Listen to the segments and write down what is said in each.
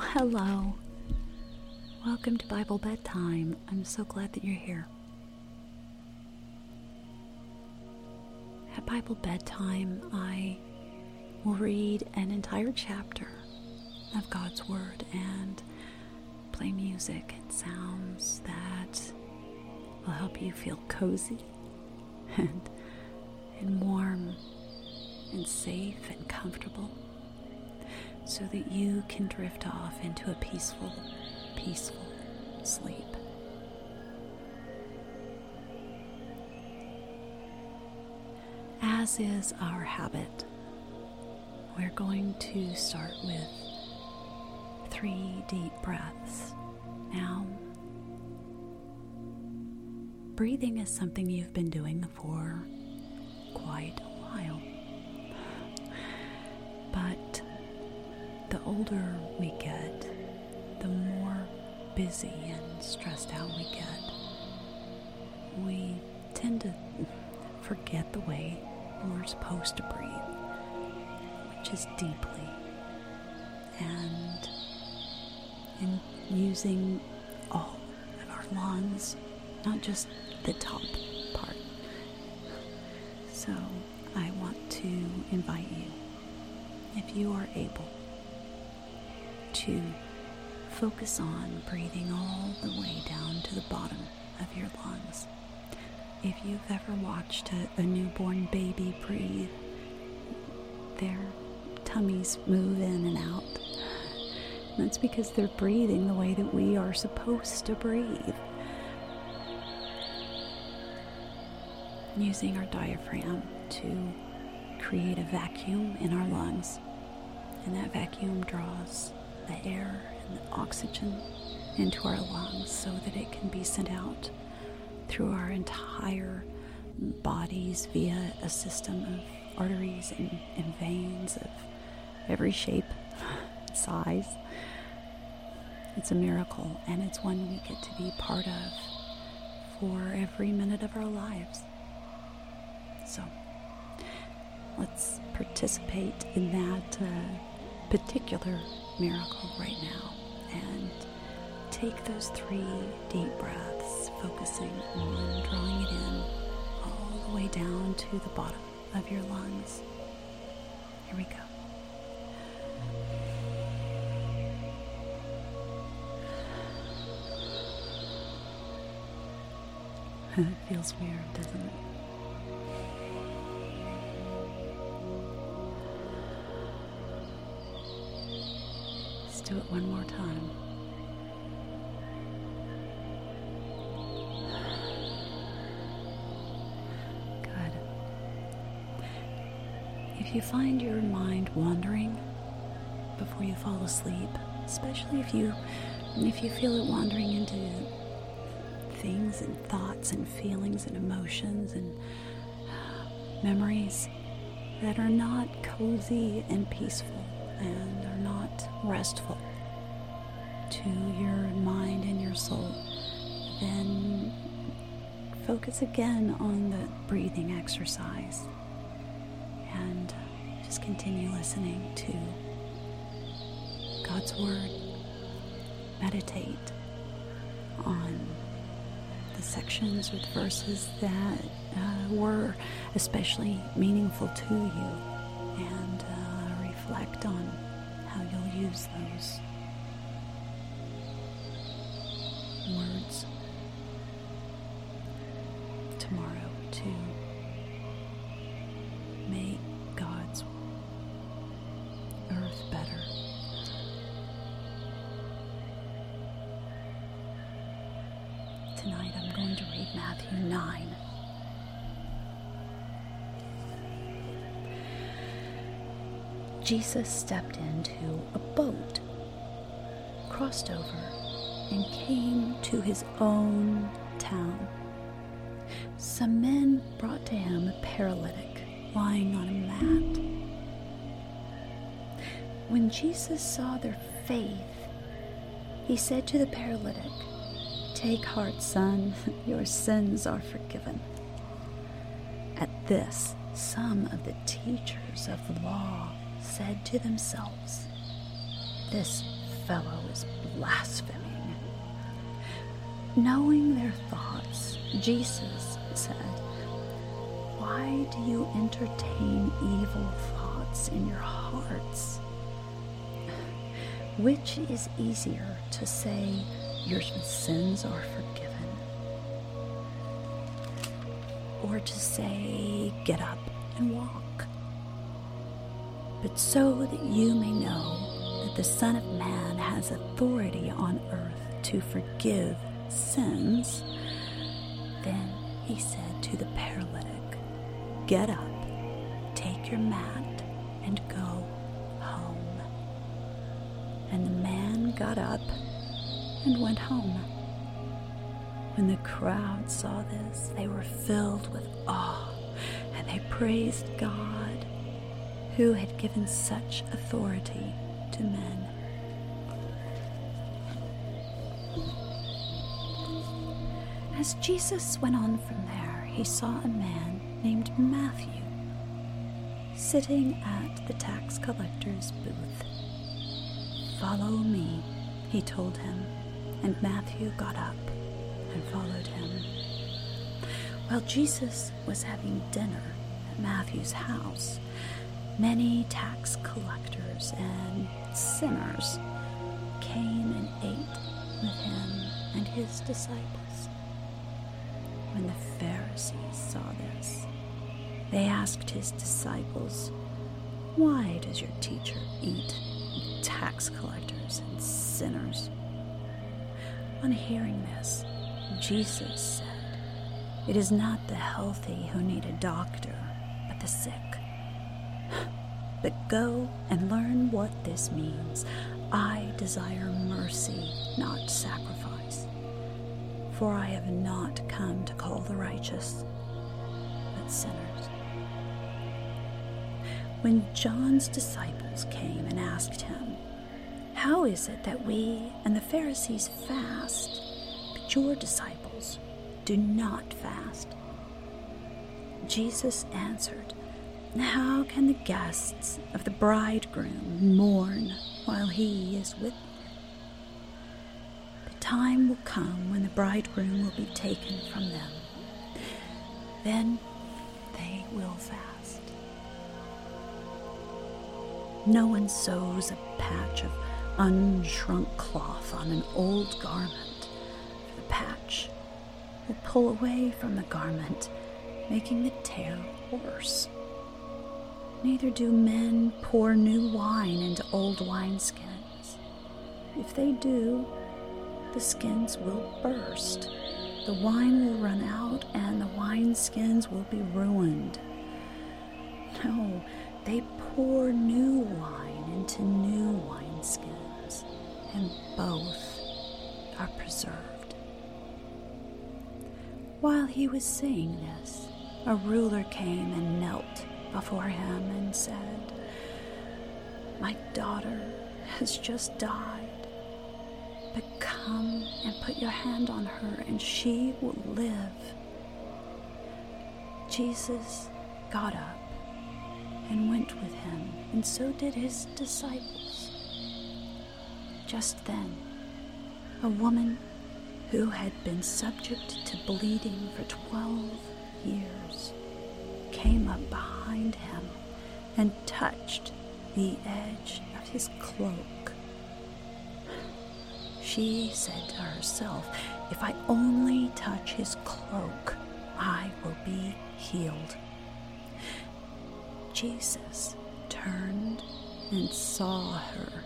hello. Welcome to Bible Bedtime. I'm so glad that you're here. At Bible Bedtime, I will read an entire chapter of God's Word and play music and sounds that will help you feel cozy and, and warm and safe and comfortable so that you can drift off into a peaceful, peaceful sleep. As is our habit, we're going to start with three deep breaths. Now, breathing is something you've been doing for quite a while. But the older we get, the more busy and stressed out we get. We tend to forget the way we're supposed to breathe, which is deeply and in using all of our lungs, not just the top part. So I want to invite you, if you are able, to focus on breathing all the way down to the bottom of your lungs. If you've ever watched a, a newborn baby breathe, their tummies move in and out. That's because they're breathing the way that we are supposed to breathe. Using our diaphragm to create a vacuum in our lungs. And that vacuum draws the air and the oxygen into our lungs so that it can be sent out through our entire bodies via a system of arteries and, and veins of every shape, size. It's a miracle, and it's one we get to be part of for every minute of our lives. So let's participate in that uh, particular miracle right now and take those three deep breaths, focusing on drawing it in all the way down to the bottom of your lungs. Here we go. it feels weird, doesn't it? Do it one more time. Good. If you find your mind wandering before you fall asleep, especially if you if you feel it wandering into things and thoughts and feelings and emotions and memories that are not cozy and peaceful and are restful to your mind and your soul, then focus again on the breathing exercise and just continue listening to God's Word. Meditate on the sections or the verses that uh, were especially meaningful to you and uh, reflect on how you'll use those words tomorrow Jesus stepped into a boat, crossed over, and came to his own town. Some men brought to him a paralytic lying on a mat. When Jesus saw their faith, he said to the paralytic, Take heart, son, your sins are forgiven. At this, some of the teachers of the law said to themselves, This fellow is blaspheming. Knowing their thoughts, Jesus said, Why do you entertain evil thoughts in your hearts? Which is easier to say, Your sins are forgiven? Or to say, Get up and walk? But so that you may know that the Son of Man has authority on earth to forgive sins, then he said to the paralytic, Get up, take your mat, and go home. And the man got up and went home. When the crowd saw this, they were filled with awe and they praised God who had given such authority to men. As Jesus went on from there, he saw a man named Matthew sitting at the tax collector's booth. Follow me, he told him, and Matthew got up and followed him. While Jesus was having dinner at Matthew's house, many tax collectors and sinners came and ate with him and his disciples. When the Pharisees saw this, they asked his disciples, Why does your teacher eat with tax collectors and sinners? On hearing this, Jesus said, It is not the healthy who need a doctor, but the sick. But go and learn what this means. I desire mercy, not sacrifice. For I have not come to call the righteous, but sinners. When John's disciples came and asked him, How is it that we and the Pharisees fast, but your disciples do not fast? Jesus answered, How can the guests of the bridegroom mourn while he is with them? The time will come when the bridegroom will be taken from them. Then they will fast. No one sews a patch of unshrunk cloth on an old garment, the patch will pull away from the garment, making the tear worse. Neither do men pour new wine into old wineskins. If they do, the skins will burst, the wine will run out, and the wineskins will be ruined. No, they pour new wine into new wineskins, and both are preserved. While he was saying this, a ruler came and knelt before him and said, My daughter has just died, but come and put your hand on her, and she will live. Jesus got up and went with him, and so did his disciples. Just then, a woman who had been subject to bleeding for twelve years came up behind him and touched the edge of his cloak. She said to herself, If I only touch his cloak, I will be healed. Jesus turned and saw her.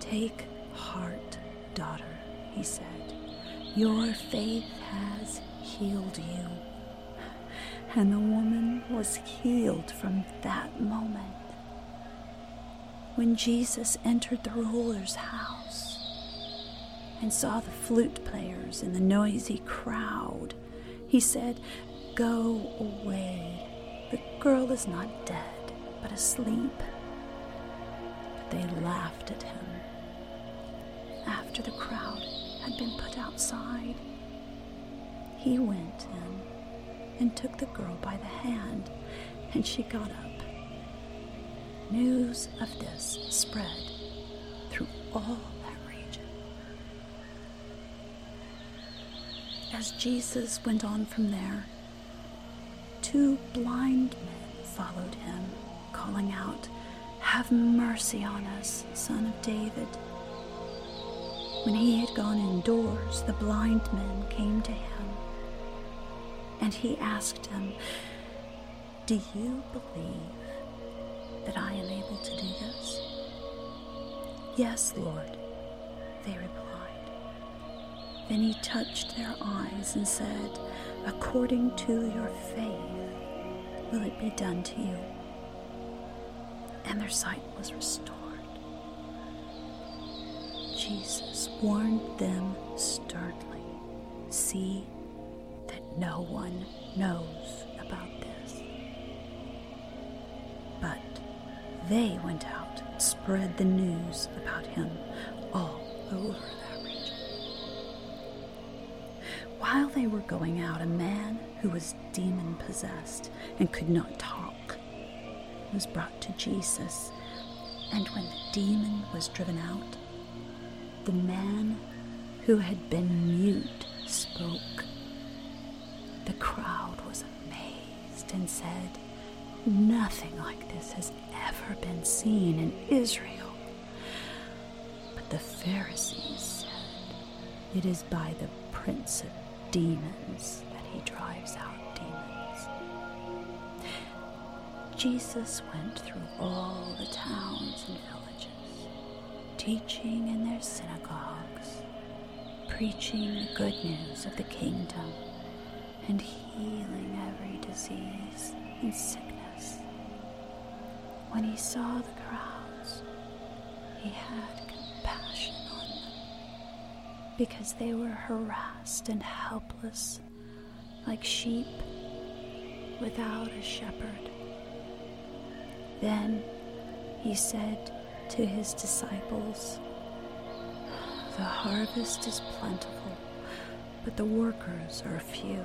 Take heart, daughter, he said. Your faith has healed you. And the woman was healed from that moment. When Jesus entered the ruler's house and saw the flute players and the noisy crowd, he said, Go away. The girl is not dead, but asleep. But they laughed at him. After the crowd had been put outside, he went in and took the girl by the hand, and she got up. News of this spread through all that region. As Jesus went on from there, two blind men followed him, calling out, Have mercy on us, son of David. When he had gone indoors, the blind men came to him, and he asked them, Do you believe that I am able to do this? Yes, Lord, they replied. Then he touched their eyes and said, According to your faith, will it be done to you? And their sight was restored. Jesus warned them sternly See no one knows about this. But they went out and spread the news about him all over that region. While they were going out, a man who was demon possessed and could not talk was brought to Jesus. And when the demon was driven out, the man who had been mute spoke. The crowd was amazed and said, Nothing like this has ever been seen in Israel. But the Pharisees said, It is by the prince of demons that he drives out demons. Jesus went through all the towns and villages, teaching in their synagogues, preaching the good news of the kingdom, and healing every disease and sickness. When he saw the crowds, he had compassion on them because they were harassed and helpless like sheep without a shepherd. Then he said to his disciples, The harvest is plentiful, but the workers are few.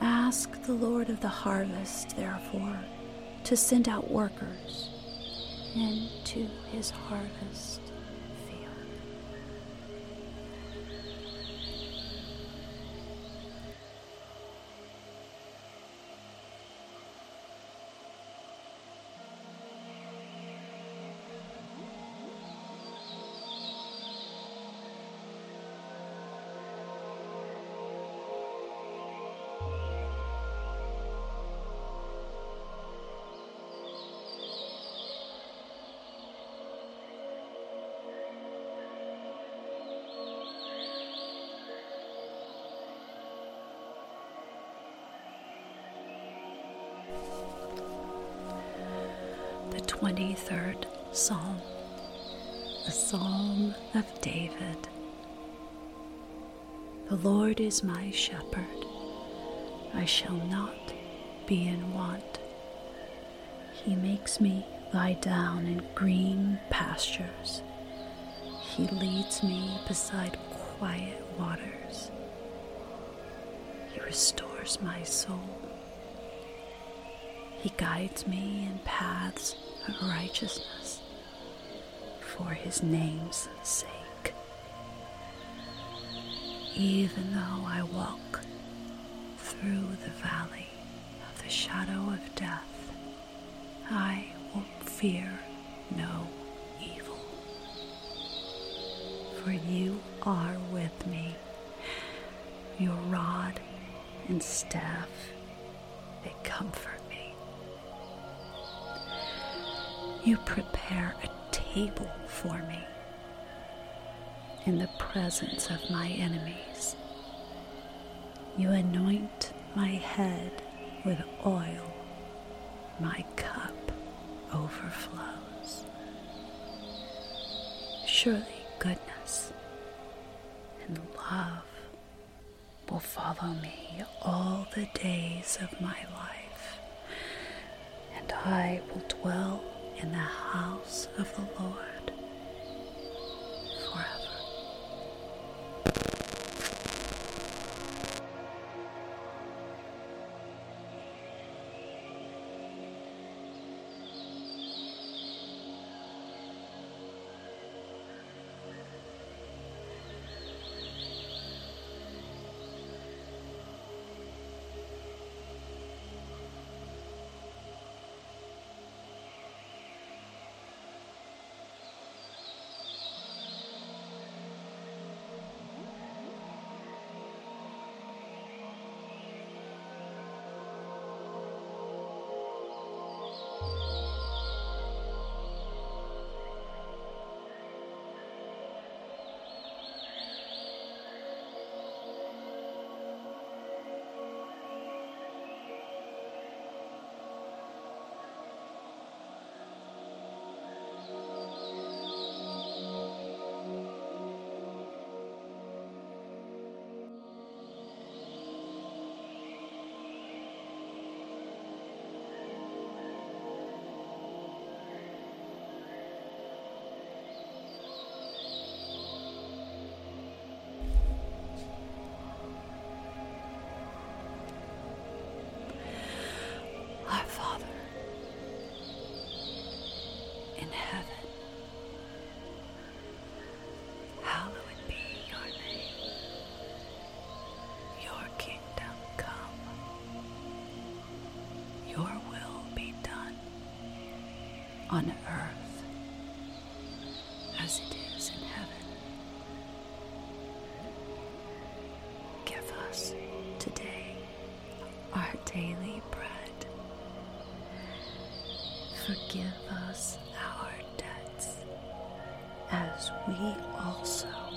Ask the Lord of the harvest, therefore, to send out workers into his harvest 73rd Psalm, the Psalm of David. The Lord is my shepherd, I shall not be in want. He makes me lie down in green pastures, He leads me beside quiet waters, He restores my soul. He guides me in paths righteousness for his name's sake. Even though I walk through the valley of the shadow of death, I will fear no evil. For you are with me, your rod and staff, they comfort You prepare a table for me in the presence of my enemies. You anoint my head with oil, my cup overflows. Surely goodness and love will follow me all the days of my life, and I will dwell in the house of the Lord as it is in heaven. Give us today our daily bread. Forgive us our debts as we also